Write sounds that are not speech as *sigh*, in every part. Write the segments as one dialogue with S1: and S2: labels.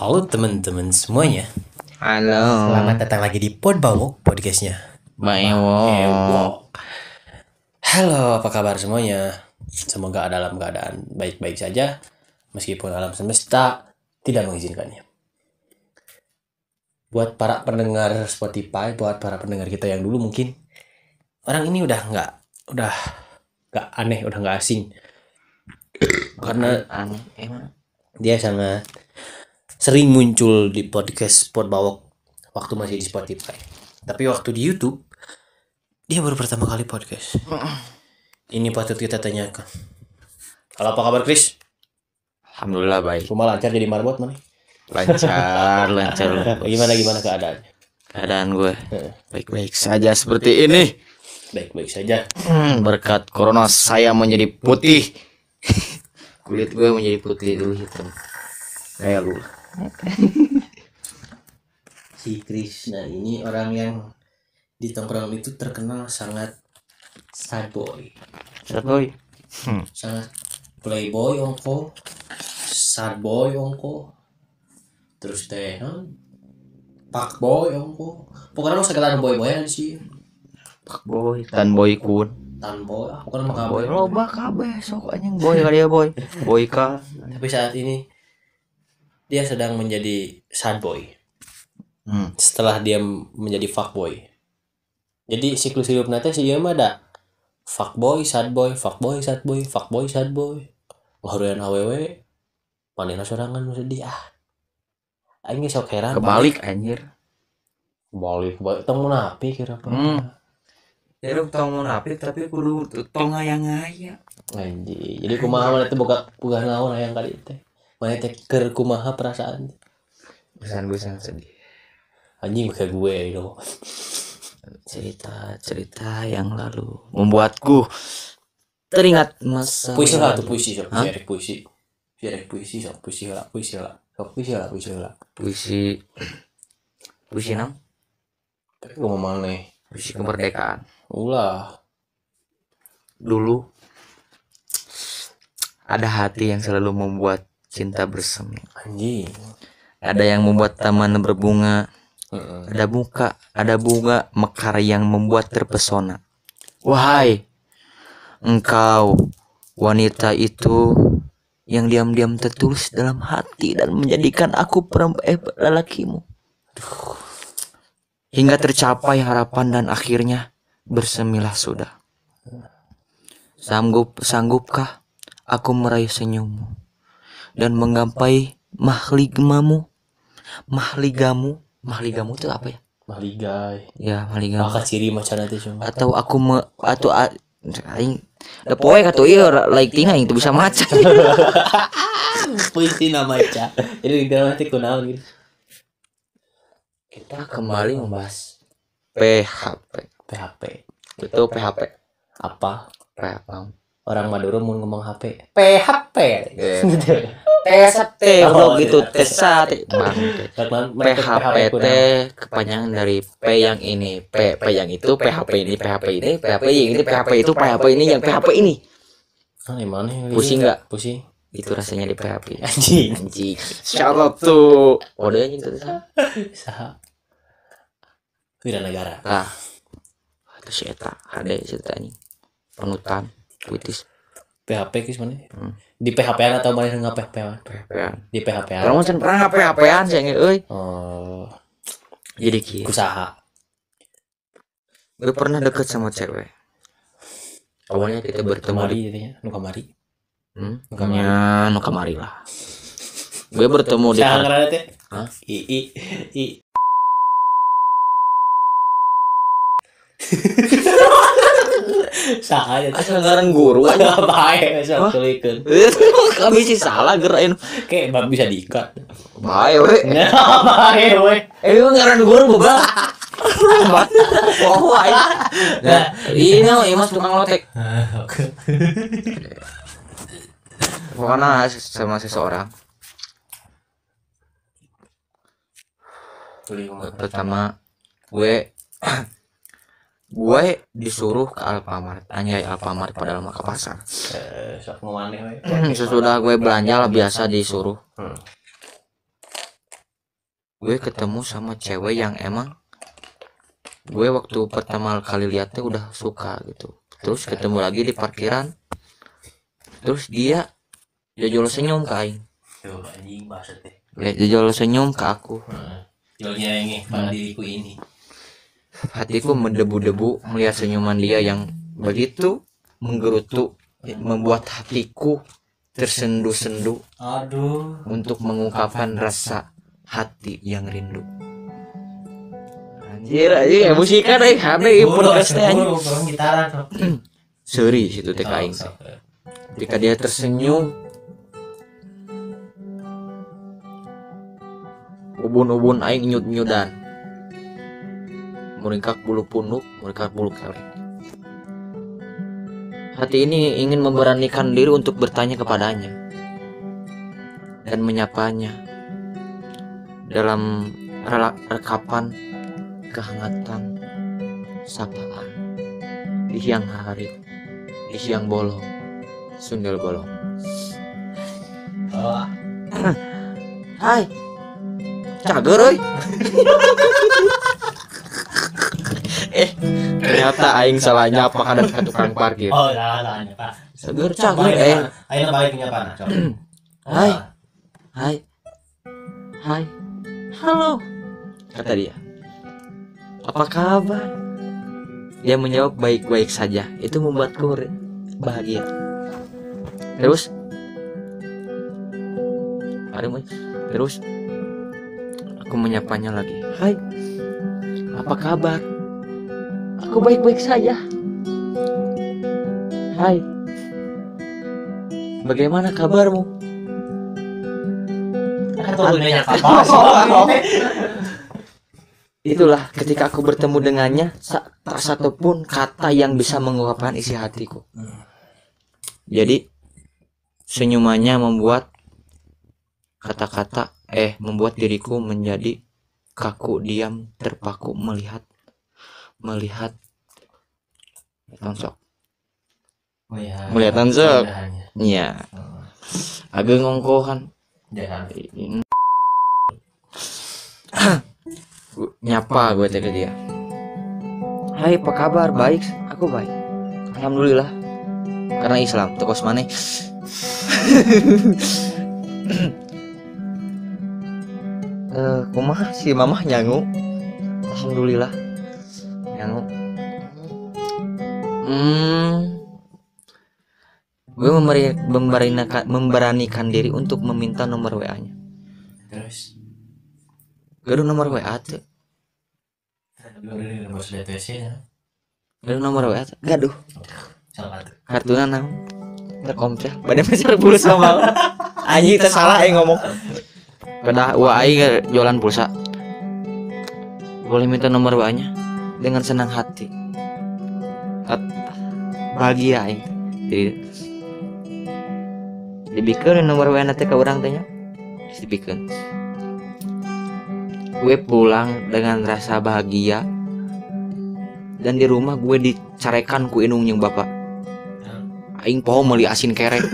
S1: Halo teman-teman semuanya.
S2: Halo.
S1: Selamat datang lagi di Pod Bawok podcastnya.
S2: Baewok.
S1: Halo, apa kabar semuanya? Semoga dalam keadaan baik-baik saja meskipun alam semesta tidak mengizinkannya. Buat para pendengar Spotify, buat para pendengar kita yang dulu mungkin orang ini udah nggak udah nggak aneh, udah nggak asing. Karena
S2: Aneh emang.
S1: dia sangat sering muncul di podcast Sport Bawok waktu masih di Spotify. Tapi waktu di YouTube dia baru pertama kali podcast. Ini patut kita tanyakan. Halo apa kabar Chris?
S2: Alhamdulillah baik.
S1: Rumah lancar jadi marbot mana?
S2: Lancar, *laughs* lancar.
S1: Gimana gimana keadaan?
S2: Keadaan gue baik-baik saja seperti ini.
S1: Baik-baik saja.
S2: Hmm, berkat corona saya menjadi putih. *laughs* Kulit gue menjadi putih dulu hitam. Kayak lu.
S1: Si Krishna ini orang yang di tongkrongan itu terkenal sangat sad boy,
S2: Set boy. Hmm.
S1: sangat playboy ongko, sad boy ongko, terus teh non, pak boy ongko, pokoknya lo segala boy boyan sih,
S2: Pak boy. Dan boy kun.
S1: tan boy, ah, pokoknya mah
S2: Boy loba kabeh sok anjing boy kali ya boy. Boy ka.
S1: Tapi saat ini dia sedang menjadi sad boy
S2: Hmm.
S1: setelah dia menjadi fuck boy. Jadi siklus hidup nanti sih dia mah ada fuck boy, sad boy, fuck boy, sad boy, fuck boy, sad boy. Ngaruyan awewe, manehna sorangan nu sedih ah. Aing sok heran.
S2: Kebalik anjir.
S1: balik balik tong munafik kira apa?
S2: Hmm. Ya lu tong munafik tapi kudu tong ngaya-ngaya.
S1: Anjing. Jadi kumaha mana teh boga boga naon hayang kali teh. Mana teh keur kumaha perasaan.
S2: Pesan gue sangat sedih.
S1: Anjing kayak gue itu.
S2: cerita-cerita yang lalu membuatku teringat masa
S1: Puisi lah tuh puisi sok
S2: Hah?
S1: puisi puisi. Puisi puisi sok puisi lah puisi lah. Sok puisi lah puisi lah.
S2: puisi puisi nam
S1: Tapi gue mau mana?
S2: puisi kemerdekaan
S1: Ulah.
S2: dulu ada hati yang selalu membuat cinta bersemi.
S1: Anjing.
S2: ada yang membuat taman berbunga. Ada muka ada bunga mekar yang membuat terpesona. Wahai. Engkau wanita itu yang diam-diam tertulis dalam hati dan menjadikan aku perempuan eh, lelakimu. Hingga tercapai harapan dan akhirnya bersemilah sudah. Sanggup sanggupkah aku meraih senyummu dan menggapai mahligamu mahligamu mahligamu itu apa ya
S1: Mahligai.
S2: ya mahligamu
S1: Maka ciri macam nanti cuma.
S2: atau aku me atau aing da poe kata ieu like tina teu bisa maca *laughs*
S1: Puisi nama Ica. Jadi di dalam nanti kunaon gitu.
S2: kita kembali membahas PHP
S1: PHP.
S2: itu PHP
S1: Apa?
S2: PHP
S1: Orang Madura mau ngomong HP. PHP. Gitu. *laughs*
S2: TST
S1: Oh,
S2: udah gitu
S1: iya.
S2: TST bang
S1: Karena mereka
S2: PHP
S1: kunaon.
S2: teh kepanjangan dari P yang ini P P yang itu PHP ini PHP ini PHP yang ini PHP itu PHP ini yang PHP ini
S1: Ah, di mana yang
S2: Pusing nggak?
S1: Pusing.
S2: itu rasanya di PHP
S1: Anjing.
S2: anjing shout out tuh kode anjing tuh
S1: Saha. Wira negara.
S2: Nah, itu si Eta, HD cerita ini Penutan, Witis,
S1: PHP kis mana?
S2: Hmm.
S1: Di PHP atau mana nggak PHP?
S2: PHP-an.
S1: Di PHP.
S2: Kalau macam pernah PHP-an sih nge, euy.
S1: Oh,
S2: Jadi kieu.
S1: usaha.
S2: Gue pernah deket sama cewek. Awalnya kita bertemu di
S1: nu kamari.
S2: hmm? Ya, nu kamari lah. Gue bertemu di
S1: Saha ngaranna teh?
S2: Hah?
S1: I i i. *laughs* Saha ya
S2: ngaran guru aja.
S1: Bae, sok tulikeun.
S2: Kami sih salah gerain.
S1: Kayak bab bisa diikat.
S2: Bae we. *laughs*
S1: Nah, bae we.
S2: Eh lu ngaran guru bebal. Wah, aing. Nah, ini mah imas tukang lotek. *laughs* Pokoknya sama seseorang pertama gue *clears throat* gue disuruh ke Alfamart anjay Alfamart padahal mah ke pasar.
S1: Eh, we.
S2: sesudah gue belanja lah biasa disuruh.
S1: Hmm.
S2: gue ketemu sama cewek yang emang gue waktu pertama kali lihatnya udah suka gitu. Terus ketemu lagi di parkiran. Terus dia jajol senyum ke aing. Jajol senyum ke aku.
S1: Jualnya ini pada diriku ini.
S2: Hatiku mendebu-debu melihat senyuman dia yang begitu menggerutu membuat hatiku tersendu-sendu
S1: Aduh.
S2: untuk mengungkapkan rasa hati yang rindu anjir anjir emosi kan eh hade podcast teh
S1: sok.
S2: seuri situ teh ka aing
S1: Sok,
S2: teh
S1: sok.
S2: ketika dia tersenyum ubun-ubun aing nyut-nyudan meringkak bulu punuk meringkak bulu kelek hati ini ingin memberanikan diri untuk bertanya kepadanya dan menyapanya dalam rekapan kehangatan sapaan di siang hari di siang bolong sundel bolong.
S1: Oh,
S2: hai cager *laughs* ternyata aing salah nyapa kada ka tukang parkir.
S1: oh, lah, lah, ya, Pak.
S2: cager cager
S1: Balik,
S2: eh.
S1: Ayo balik. Sok. *clears throat*
S2: Hai. hai. Hai. Halo. Kata dia apa kabar? Dia menjawab baik-baik saja. Itu membuatku bahagia. Terus terus aku menyapanya lagi hai. Apa kabar aku baik-baik saja hai bagaimana kabarmu? *laughs* Itulah ketika aku bertemu dengannya tak satu pun kata yang bisa mengungkapkan isi hatiku. Jadi senyumannya membuat kata-kata eh membuat diriku menjadi kaku diam terpaku melihat melihat tonsok.
S1: Oh ya.
S2: Kelihatan, Sok.
S1: Keindahannya.
S2: Iya,
S1: Oh,
S2: agak ngongko kan.
S1: Jangan. *coughs*
S2: Gu- nyapa gue ke dia Hai apa kabar baik aku baik Alhamdulillah karena Islam tekos mana *coughs* eh kumaha si mamah nyangu Alhamdulillah nyangu hmm. Gue memberi, memberanikan, memberanikan diri untuk meminta nomor WA nya.
S1: Terus.
S2: Gaduh nomor WA tuh.
S1: Nomor *laughs* ya.
S2: Gaduh nomor WA tuh. Gaduh kartuna naon terkomplek badan besar pulsa mal anjing teh salah aing ngomong. Kedah wa aing jualan pulsa. Boleh minta nomor wa nya dengan senang hati. Kat, bahagia aing jadi dibikin nomor wa nanti ke orang tanya dibikin gue pulang dengan rasa bahagia. Dan di rumah gue dicarekan ku inung yang bapak. Aing poho meuli asin kerek.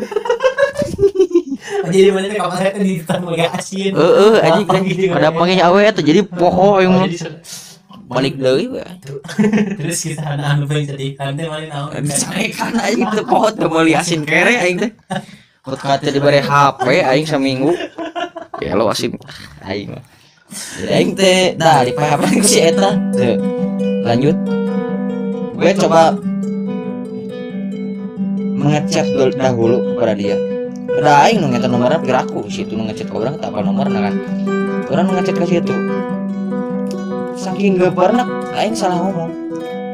S1: Jadi mana teh kapan saya teh di tanah mulai asin.
S2: heeh anjing teh
S1: gitu.
S2: pada pengen awe tuh jadi poho aing mah.
S1: Jadi sudah-
S2: balik deui we *laughs*
S1: Terus kita anak anu pengen jadi teh mana naon.
S2: carekan aing teh poho teu meuli asin kerek aing teh. Kut kata diberi HP aing seminggu. Ya lo asin aing jadi aing teh dah di HP ku si eta. Teu. lanjut. Gue coba mengechat dul- dahulu kepada dia. Udah aing nu nomornya pikir aku situ nu ngechat ke orang tak apa nomornya kan. Orang ngechat ke situ saking gebarna aing salah ngomong.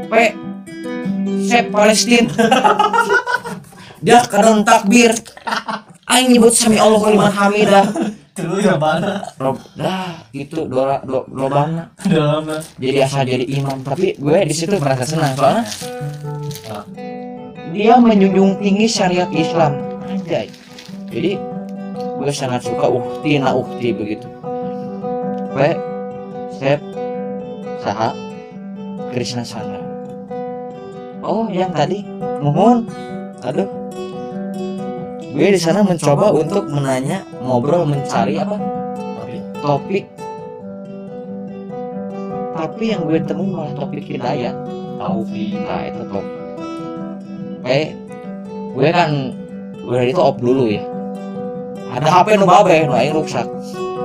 S2: P Sep Palestina. *laughs* Dia kadang takbir. Aing nyebut sami Allah liman hamidah.
S1: Terus ya mana?
S2: Lob, dah gitu doa do, lobana
S1: Dalam
S2: jadi asal jadi imam tapi gue di situ merasa senang soalnya dia menjunjung tinggi syariat Islam. Anjay. Jadi gue sangat suka ukti na ukti begitu. Gue Sep Saha? Krishna Sana oh yang tadi. mohon. Aduh. Gue di sana mencoba untuk menanya ngobrol mencari apa? Topik. Tapi yang gue temu malah topik hidayat.
S1: Taufik
S2: nah itu top eh gue kan gue itu off dulu ya. Ada HP nu babe nu aing rusak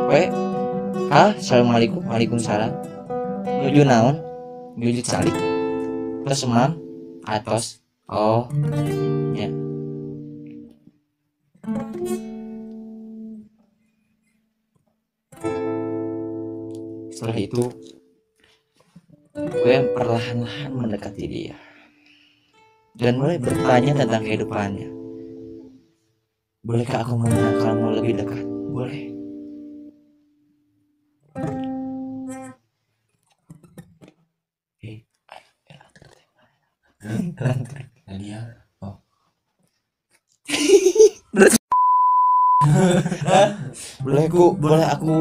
S2: we hah? Assalamualaikum. Waalaikumsalam nuju naon? Nuju salik terus semam atos? Oh. Ya. Setelah itu gue perlahan-lahan mendekati dia. Dan mulai bertanya tentang kehidupannya. Bolehkah aku mengenal kamu lebih dekat? Boleh
S1: Nadia oh.
S2: Boleh aku boleh aku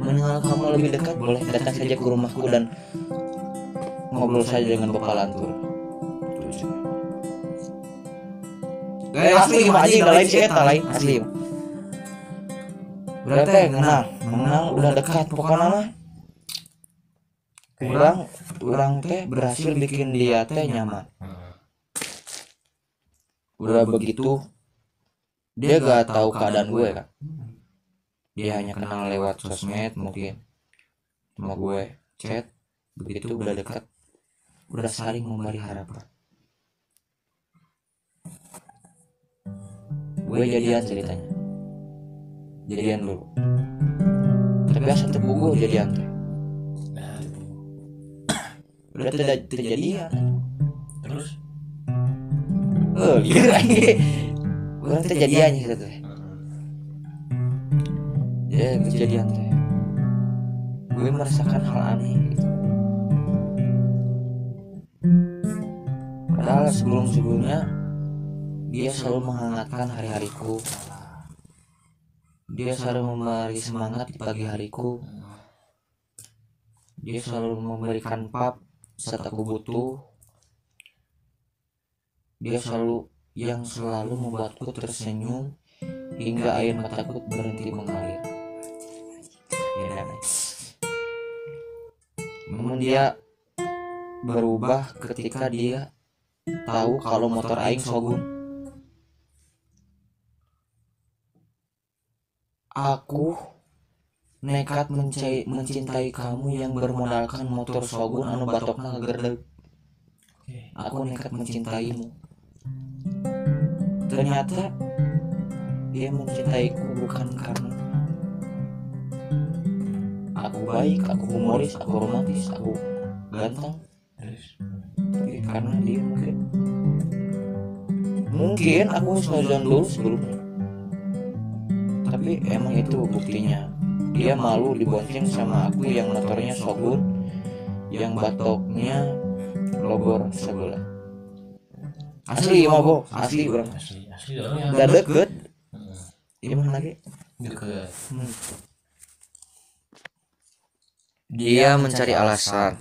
S2: mengenal kamu lebih dekat? boleh datang saja ke rumahku dan ngobrol saja dengan bapak lantur. Eh asli mah anjing lain si eta lain asli. Udah teh kenal, mengenal udah dekat. Pokoknya mah. Kurang kurang teh berhasil bikin dia teh nyaman. Udah begitu dia gak tahu keadaan gue kan. Dia hanya kenal lewat sosmed mungkin. Sama gue chat begitu udah dekat udah saling memberi harapan. gue jadian ceritanya. jadian dulu. tapi asal tebu gue jadian. teh udah tidak terjadian
S1: terus
S2: oh *laughs* iya. udah terjadian gitu teh ya kejadian teh. Gue merasakan hal aneh gitu. padahal sebelum sebelumnya dia selalu menghangatkan hari-hariku. Dia selalu memberi semangat di pagi hariku. Dia selalu memberikan pap saat aku butuh dia selalu yang selalu membuatku tersenyum hingga air mataku berhenti mengalir. ya, namun dia berubah ketika dia tahu kalau motor aing sogun aku nekat mencai, mencintai kamu yang bermodalkan motor sogun anu batokna ngegerdeg aku nekat mencintaimu ternyata dia mencintaiku bukan karena aku baik aku humoris aku romantis aku ganteng. Tapi karena dia mungkin mungkin aku sengaja dulu sebelumnya. Tapi emang itu buktinya. Dia malu dibonceng sama aku yang motornya Shogun yang batoknya lobor sebelah asli mah bo asli orang
S1: asli asli. Dong ya
S2: udah deket. Iya mah lagi.
S1: Deket.
S2: Dia mencari alasan.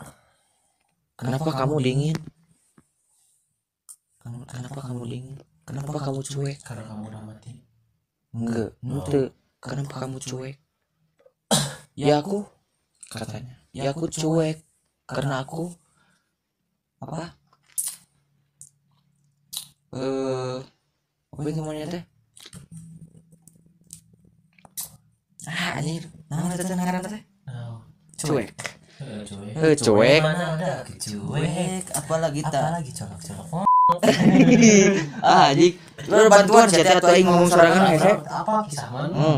S2: Kenapa kamu dingin? Ken- kenapa kamu dingin? Kenapa kamu cuek?
S1: Karena kamu udah mati.
S2: Enggak ente kenapa kamu cuek? *coughs* ya aku katanya. Ya aku cuek. Karena aku apa eh apa yang namanya teh? Ah anjir nama teh ngaran teh cuek.
S1: Eh, cuek.
S2: Eh cuek
S1: cuek.
S2: apalagi tak
S1: apalagi colok colok oh. *laughs*
S2: Ah anjing. Lu bantuan saya atau aing ngomong sorangan ya saya
S1: apa? Kisah mana
S2: Hmm.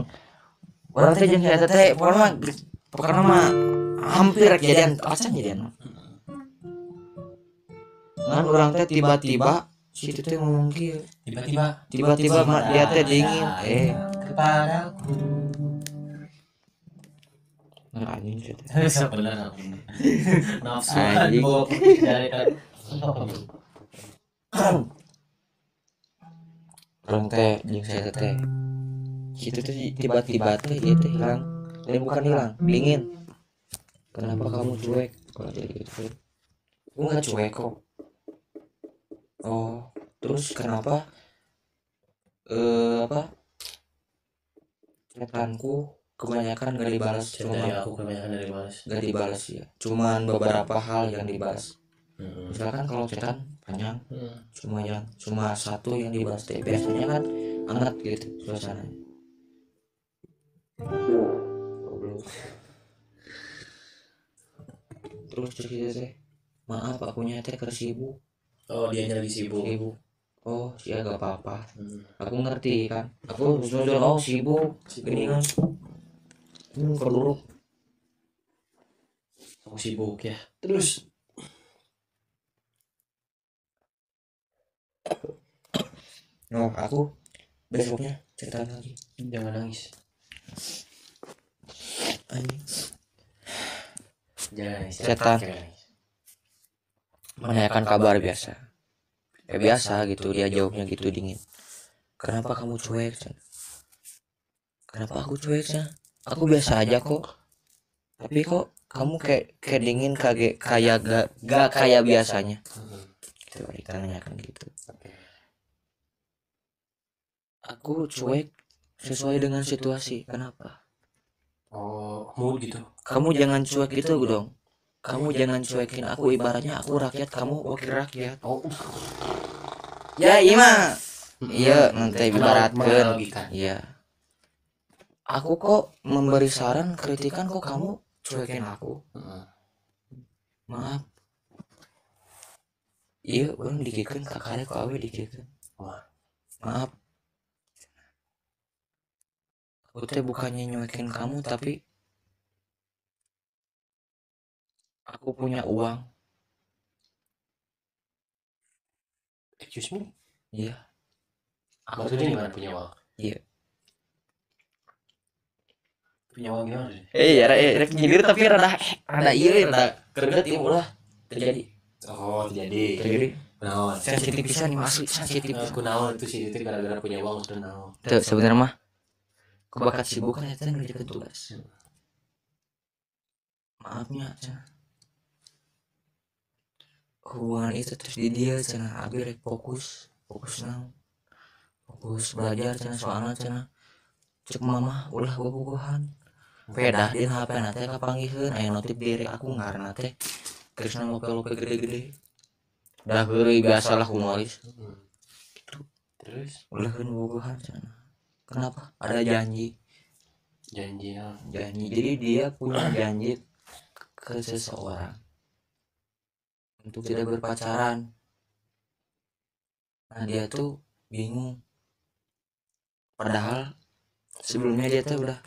S2: Orang teh jeung saya teh pokoknya pokoknya mah hampir kejadian acan jadian. Ngan orang teh tiba-tiba situ teh ngomong kieu.
S1: tiba-tiba
S2: Tiba-tiba mah dia teh dingin. Eh,
S1: kepadaku
S2: nah, anjing *laughs* sih
S1: sebenarnya *laughs* nafsu
S2: Anjing.
S1: bawa dari kan
S2: Orang teh jeung saya teh. Situ teh tiba-tiba teh dia teh hilang. Dan bukan hilang, dingin. Kenapa kamu cuek? Kalau jadi gitu. Aku nggak cuek kok. Oh, terus kenapa? Eh apa? Cetanku kebanyakan gak dibalas cuma
S1: dari aku kebanyakan dari balas
S2: gak dibalas ya cuman beberapa hal yang dibalas
S1: Hmm.
S2: misalkan kalau chatan panjang
S1: Hmm.
S2: cuma yang cuma satu yang dibahas tapi biasanya kan hangat gitu Goblok. terus cerita teh maaf akunya teh sibuk
S1: oh dia lagi sibuk.
S2: sibuk. Oh ya gak apa-apa.
S1: Hmm.
S2: aku ngerti kan? Aku jujur oh sibuk. Gini kan hmm, keduruk
S1: aku sibuk ya. Terus.
S2: No aku besoknya cerita lagi.
S1: Jangan nangis.
S2: Anjing.
S1: Jangan nangis.
S2: Setan. Menanyakan kabar biasa. ya biasa gitu dia jawabnya gitu dingin. Kenapa kamu cuek kenapa aku cuek aku biasa aja kok. Tapi kok kamu kayak kayak dingin kayak kayak gak, gak kayak biasanya? Gitu kita nanyakan gitu.
S1: Oke.
S2: aku cuek sesuai dengan situasi. Kenapa?
S1: Oh mood gitu.
S2: Kamu jangan cuek gitu dong kamu jangan cuekin aku ibaratnya aku rakyat kamu wakil rakyat.
S1: oh.
S2: Ya ima. Iya nanti
S1: Kenal-
S2: ibaratkan. iya. Aku kok memberi saran kritikan kok kamu cuekin aku? Maaf. Iya orang dikirkan kakaknya kok awe dikirkan
S1: Wah.
S2: maaf. Aku teh bukannya nyuekin kamu tapi aku punya uang.
S1: excuse me?
S2: Iya. Aku
S1: maksudnya gimana? punya uang?
S2: Iya.
S1: punya uang gimana sih
S2: eh ya rek rek nyindir tapi rada rada iya rada kerget ieu ulah terjadi.
S1: Oh jadi
S2: terjadi.
S1: Naon?
S2: Sensitif pisan nih asli sensitif.
S1: Aku naon itu sih itu gara-gara punya uang sudah naon?
S2: Tuh sebenarnya mah. Kebakat sibuk kan eta ngerjakeun tugas maafnya cenah hubungan itu terus di dia cenah abi rek fokus fokus naon fokus belajar cenah soalnya cenah cek mama ulah bobogohan pedah di HP nate kapanggihkeun? Aya notif diri aku ngaranna teh Krisna lope-lope gede-gede. Dah geuri biasalah humoris
S1: Hmm. terus?
S2: Ulah kan bobogohan cenah kenapa? Ada janji.
S1: Janji ya
S2: janji. Jadi dia punya janji ke seseorang untuk tidak berpacaran nah dia tuh bingung padahal sebelumnya dia tuh udah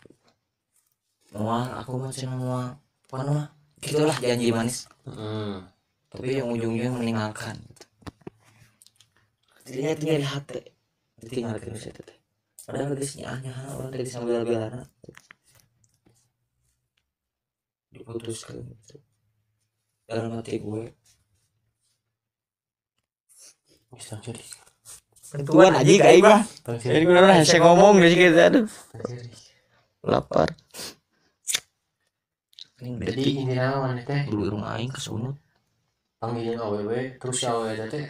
S2: mual aku mah cina mual apa mah gitulah janji manis
S1: Hmm.
S2: tapi yang ujungnya meninggalkan gitu. Jadinya itu nyari hati ditinggalkan bisa teh padahal geus nyaah orang tadi sambil belana diputuskan gitu. dalam hati gue
S1: bisa jadi
S2: Tuan aja kayak
S1: Bang
S2: jadi gue udah saya ngomong dari kita aduh. Lapar. Ini
S1: jadi ini naon teh?
S2: Dulu irung aing kesunut
S1: panggilin AWW terus si AWW teh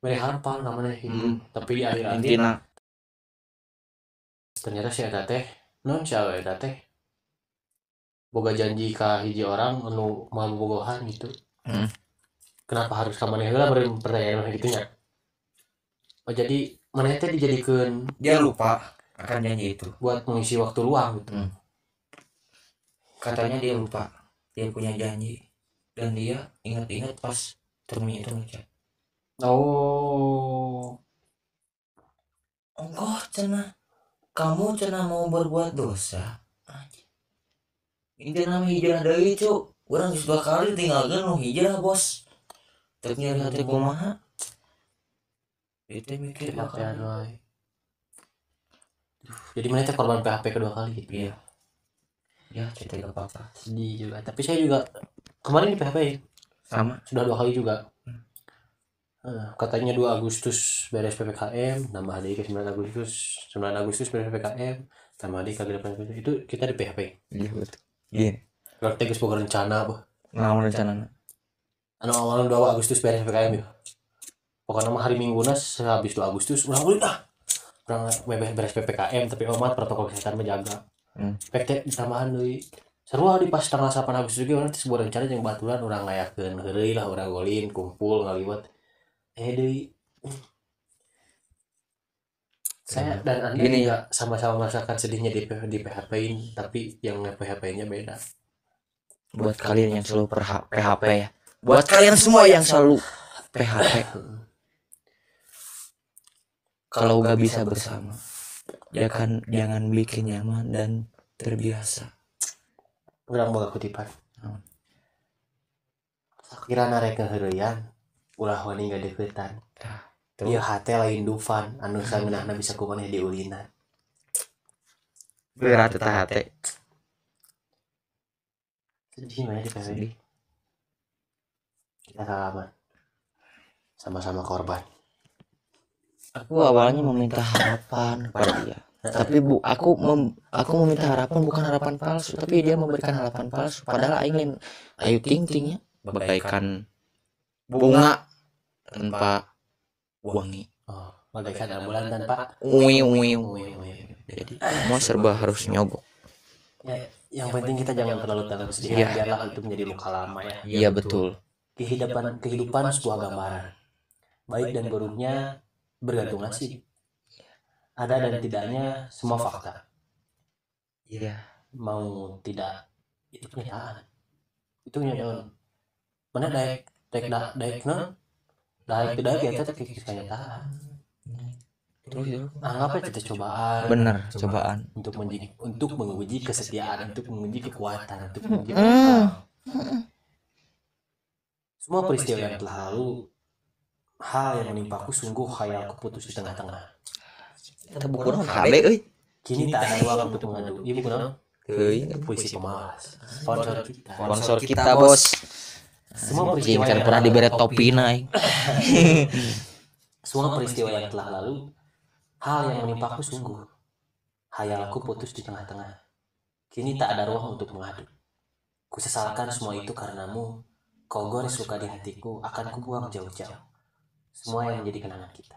S1: beri harapan namanya hidup.
S2: Hmm.
S1: tapi di akhir ternyata si Eta teh non si AWW teh boga janji ka hiji orang anu mau bogohan gitu.
S2: Hmm.
S1: kenapa harus ka maneh heula beri pertanyaan gitu nya oh jadi maneh teh dijadikeun
S2: dia lupa akan janji itu.
S1: buat mengisi waktu luang gitu.
S2: Katanya dia lupa dia punya janji dan dia ingat-ingat pas termi itu ngechat.
S1: Oh.
S2: Engkau cina kamu cina mau berbuat dosa? Ini nama hijrah dari cuk. Orang dua kali tinggalkan nu hijrah bos. Tapi nyari hati kumaha itu mikir
S1: wae Duh, jadi teh korban PHP kedua kali gitu
S2: iya. Ya cerita gak apa-apa.
S1: sedih juga. Tapi saya juga kemarin di PHP
S2: sama.
S1: Sudah dua kali juga. Eh, katanya 2 Agustus beres PPKM nambah lagi ke 9 Agustus 9 Agustus beres PPKM tambah lagi ke 8 Agustus itu kita di PHP
S2: iya betul. Iya.
S1: Geus boga rencana apa?
S2: Ngalamun rencana
S1: anu awalnya 2 Agustus beres PPKM ya pokoknya mah hari minggu nas habis 2 Agustus udah boleh dah. Orang beres beres PPKM tapi omat protokol kesehatan menjaga.
S2: Hmm.
S1: pek tambahan deui sarua di pas tanggal 8 Agustus juga nanti sebuah rencana yang baturan orang ngayakeun heureuy lah orang golin kumpul ngaliwat eh deui saya dan anda
S2: Gini.
S1: juga sama-sama merasakan sedihnya di, di PHP-in tapi yang PHP-nya beda.
S2: Buat kalian yang selalu PHP ya. Buat kalian semua yang selalu PHP *laughs* kalau gak bisa bersama ya kan? jangan bikin nyaman dan terbiasa.
S1: Orang boga kutipan.
S2: Naon?
S1: sakirana rek ngeheureyan ulah wani ngadeukeutan
S2: tuh.
S1: ieu hate lain dufan anu sameunahna bisa kumaneh diulinan
S2: berat eta hate.
S1: Sedih mah ya di kita salaman. Sama-sama korban
S2: aku awalnya meminta harapan kepada dia. tapi bu aku mem- aku meminta harapan bukan harapan palsu tapi dia memberikan harapan palsu. padahal aing lain ayu ting ting ya bagaikan bunga tanpa wangi.
S1: Oh, bagaikan ambulan tanpa. Wih, wih.
S2: jadi semua serba harus nyogok.
S1: ya, yang penting kita jangan terlalu dalam kesedihan
S2: Iya.
S1: biarlah itu menjadi luka lama ya.
S2: Iya betul.
S1: Kehidupan kehidupan sebuah gambaran. Baik dan buruknya bergantung nasib ada dan tidaknya semua fakta.
S2: iya.
S1: Mau tidak itu kenyataan. Itu kenyataan. Mana daek daek da, daek non daek tidak ya kita kenyataan.
S2: terus terus.
S1: anggap aja itu cobaan.
S2: bener cobaan.
S1: untuk menguji untuk menguji kesetiaan untuk menguji kekuatan untuk menguji semua peristiwa yang telah lalu hal yang menimpaku sungguh khayalku putus di tengah-tengah.
S2: kita buku naon hade euy
S1: kini tak ada ruang untuk mengadu. bukan apa?
S2: euy
S1: puisi pemalas. Sponsor kita.
S2: sponsor kita bos.
S1: Semua peristiwa yang
S2: pernah diberi topi naik. *laughs*
S1: Semua peristiwa yang telah lalu hal yang menimpaku sungguh. hayalku putus di tengah-tengah. kini tak ada ruang untuk mengadu. kusesalkan semua itu karenamu kau gores luka di hatiku akan kubuang jauh-jauh semua yang menjadi kenangan kita.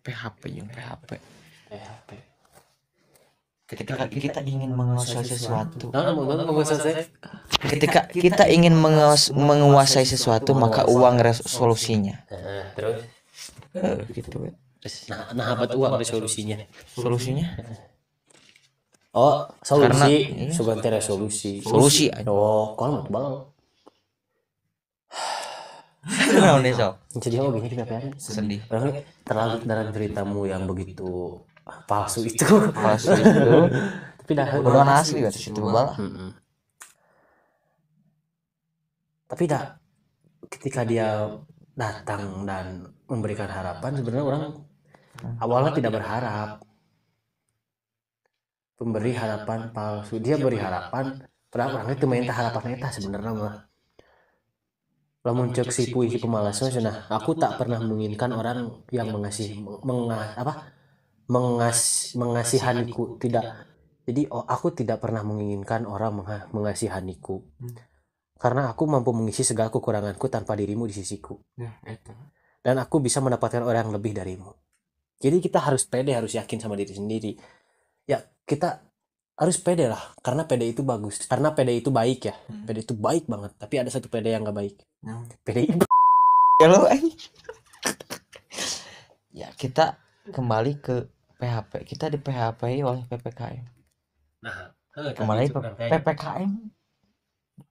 S2: PHP yang PHP
S1: PHP
S2: ketika kita ingin menguasai sesuatu.
S1: nah selesai
S2: ketika kita ingin menguas- menguasai sesuatu maka uang res- solusinya
S1: Nah, terus?
S2: Eh, gitu
S1: terus nah nah apa tuh uang resolusinya?
S2: Solusinya?
S1: Oh
S2: Karena-
S1: solusi.
S2: Iya.
S1: suganti resolusi.
S2: Solusi
S1: oh kalau mau bang
S2: naon deh sok
S1: jadi oh gini kenapa ya
S2: sedih
S1: terlalu dalam ceritamu yang begitu palsu itu.
S2: palsu itu *laughs*
S1: Tapi dah
S2: udah asli kan situ
S1: Mm-mm. Tapi dah ketika dia datang dan memberikan harapan sebenarnya orang awalnya tidak berharap. Pemberi harapan palsu. Dia beri harapan padahal orang itu minta harapan eta sebenarnya mah. Lamun cek si puisi pemalasnya cenah, aku tak pernah menginginkan orang yang mengasih menga, apa? mengas mengasihaniku tidak. jadi oh, aku tidak pernah menginginkan orang menga- mengasihaniku karena aku mampu mengisi segala kekuranganku tanpa dirimu di sisiku. Dan aku bisa mendapatkan orang yang lebih darimu. Jadi kita harus pede harus yakin sama diri sendiri. Ya kita harus pede lah. Karena pede itu bagus. Karena pede itu baik ya. Pede itu baik banget. Tapi ada satu pede yang gak baik. Pede
S2: ya lo anjing. ya kita kembali ke PHP kita di PHP oleh PPKM
S1: nah
S2: kembali ke PPKM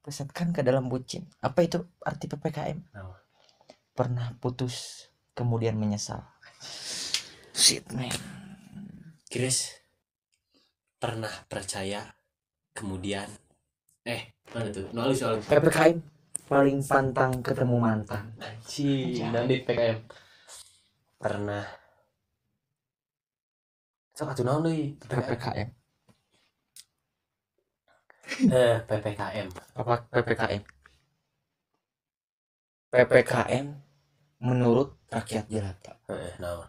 S2: pesankan ke dalam bucin. Apa itu arti PPKM
S1: Apa?
S2: pernah putus kemudian menyesal. Shit man.
S1: Chris pernah percaya kemudian eh mana tuh? Nulis soal
S2: PPKM paling pantang ketemu mantan.
S1: Anjing, dan di PKM pernah. Sok atuh naon deui
S2: PPKM
S1: eh PPKM
S2: apa PPKM PPKM menurut rakyat jelata.
S1: Eh naon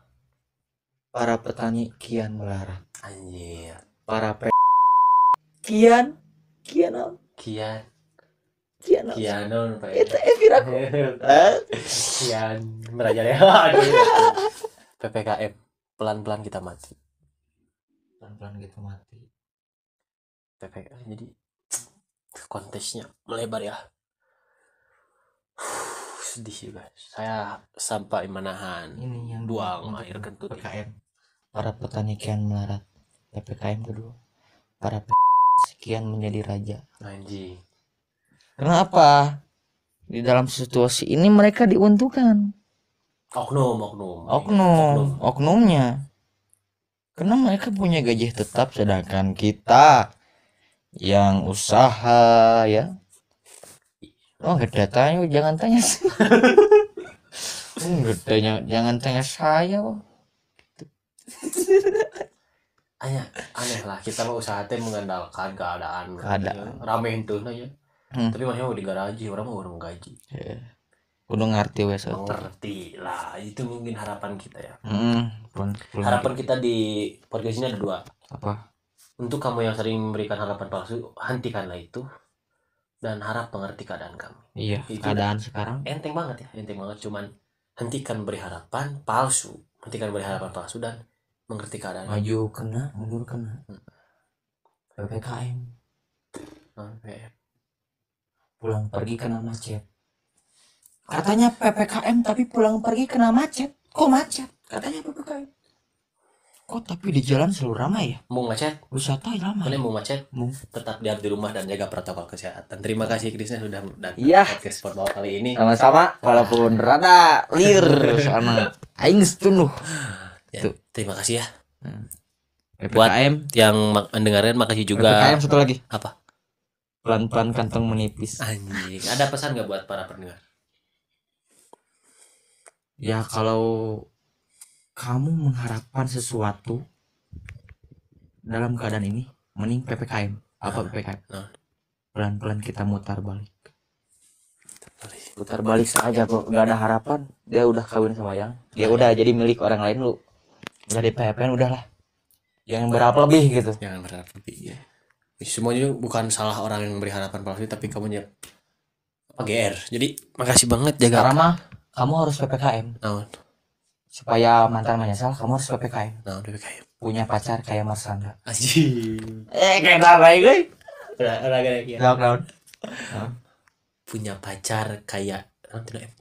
S2: para petani kian melarat
S1: anjir
S2: para P kian kian naon?
S1: kian.
S2: Kian naon?
S1: kian Pak?
S2: Itu eviraku
S1: kian merajalela *laughs* aduh. PPKM pelan-pelan kita mati.
S2: Pelan-pelan gitu mati.
S1: PPKM jadi konteksnya melebar ya. Sedih juga saya sampai menahan
S2: ini yang
S1: Buang air kentut.
S2: PPKM para petani kian melarat PPKM kedua. Para p- sekian menjadi raja.
S1: Anjing.
S2: Kenapa? Di dalam situasi ini mereka diuntungkan.
S1: Oknum oknum.
S2: Oknum oknumnya. Karena mereka punya gaji tetap sedangkan kita yang usaha ya. Oh ada tanya jangan tanya *laughs* nggak tanya jangan tanya saya oh.
S1: Aneh aneh lah kita mau usaha teh mengandalkan keadaan
S2: Keadaan.
S1: rame itu nanya
S2: Hmm.
S1: tapi maksudnya mau digaji orang mau orang gaji.
S2: Udah ngerti wes
S1: mengerti lah itu mungkin harapan kita ya.
S2: Hmm, belum, belum
S1: harapan kita di podcast ini ada dua.
S2: Apa?
S1: Untuk kamu yang sering memberikan harapan palsu hentikanlah itu. Dan harap mengerti keadaan kami
S2: iya
S1: Itu
S2: keadaan sekarang.
S1: Enteng banget ya enteng banget. Cuman hentikan beri harapan palsu. Hentikan beri harapan palsu dan mengerti keadaan.
S2: Maju kena mundur kena. Ppkm
S1: Oke.
S2: pulang pergi kena macet. Katanya ppkm tapi pulang pergi kena macet. Kok macet? Katanya ppkm kok tapi di jalan selalu ramai ya?
S1: Mau macet?
S2: Wisata ramai.
S1: Kalian mau macet?
S2: Mau.
S1: tetap diam di rumah dan jaga protokol kesehatan. Terima kasih Krisna sudah datang
S2: Iya.
S1: ke podcast sport bawah kali ini.
S2: Sama-sama. Walaupun rada lir *laughs* sama aing setunuh.
S1: Ya,
S2: Tuh.
S1: Terima kasih ya.
S2: Ppkm
S1: yang mak- mendengarkan makasih juga.
S2: Ppkm satu lagi.
S1: Apa?
S2: Pelan-pelan kantong menipis.
S1: Anjing. Ada pesan nggak buat para pendengar?
S2: Ya kalau kamu mengharapkan sesuatu dalam keadaan ini mending ppkm apa
S1: Nah,
S2: ppkm
S1: nah.
S2: pelan-pelan kita mutar balik. Putar balik. Saja kok. Nggak ada harapan. Dia udah kawin sama yang. Dia udah jadi milik orang lain lu udah di PPN udahlah jangan berapa lebih gitu
S1: jangan berharap lebih ya semuanya bukan salah orang yang beri harapan palsu tapi kamu apa GR jadi makasih banget jaga
S2: karena mah kamu harus PPKM
S1: naon
S2: supaya mantan menyesal kamu harus PPKM
S1: PPKM
S2: punya pacar kayak Marsanda
S1: anjing
S2: eh kayak apa gue
S1: udah udah gak ya
S2: lockdown
S1: punya pacar kayak tidak.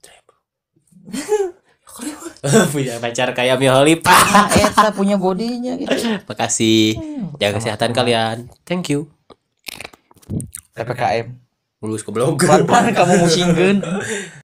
S1: *laughs* punya pacar kayak Mia Khalifa
S2: Eta punya bodinya gitu. *laughs*
S1: Makasih. Jaga kesehatan kalian. Thank you.
S2: PPKM
S1: mulus ke blog
S2: kamu musingkeun *laughs*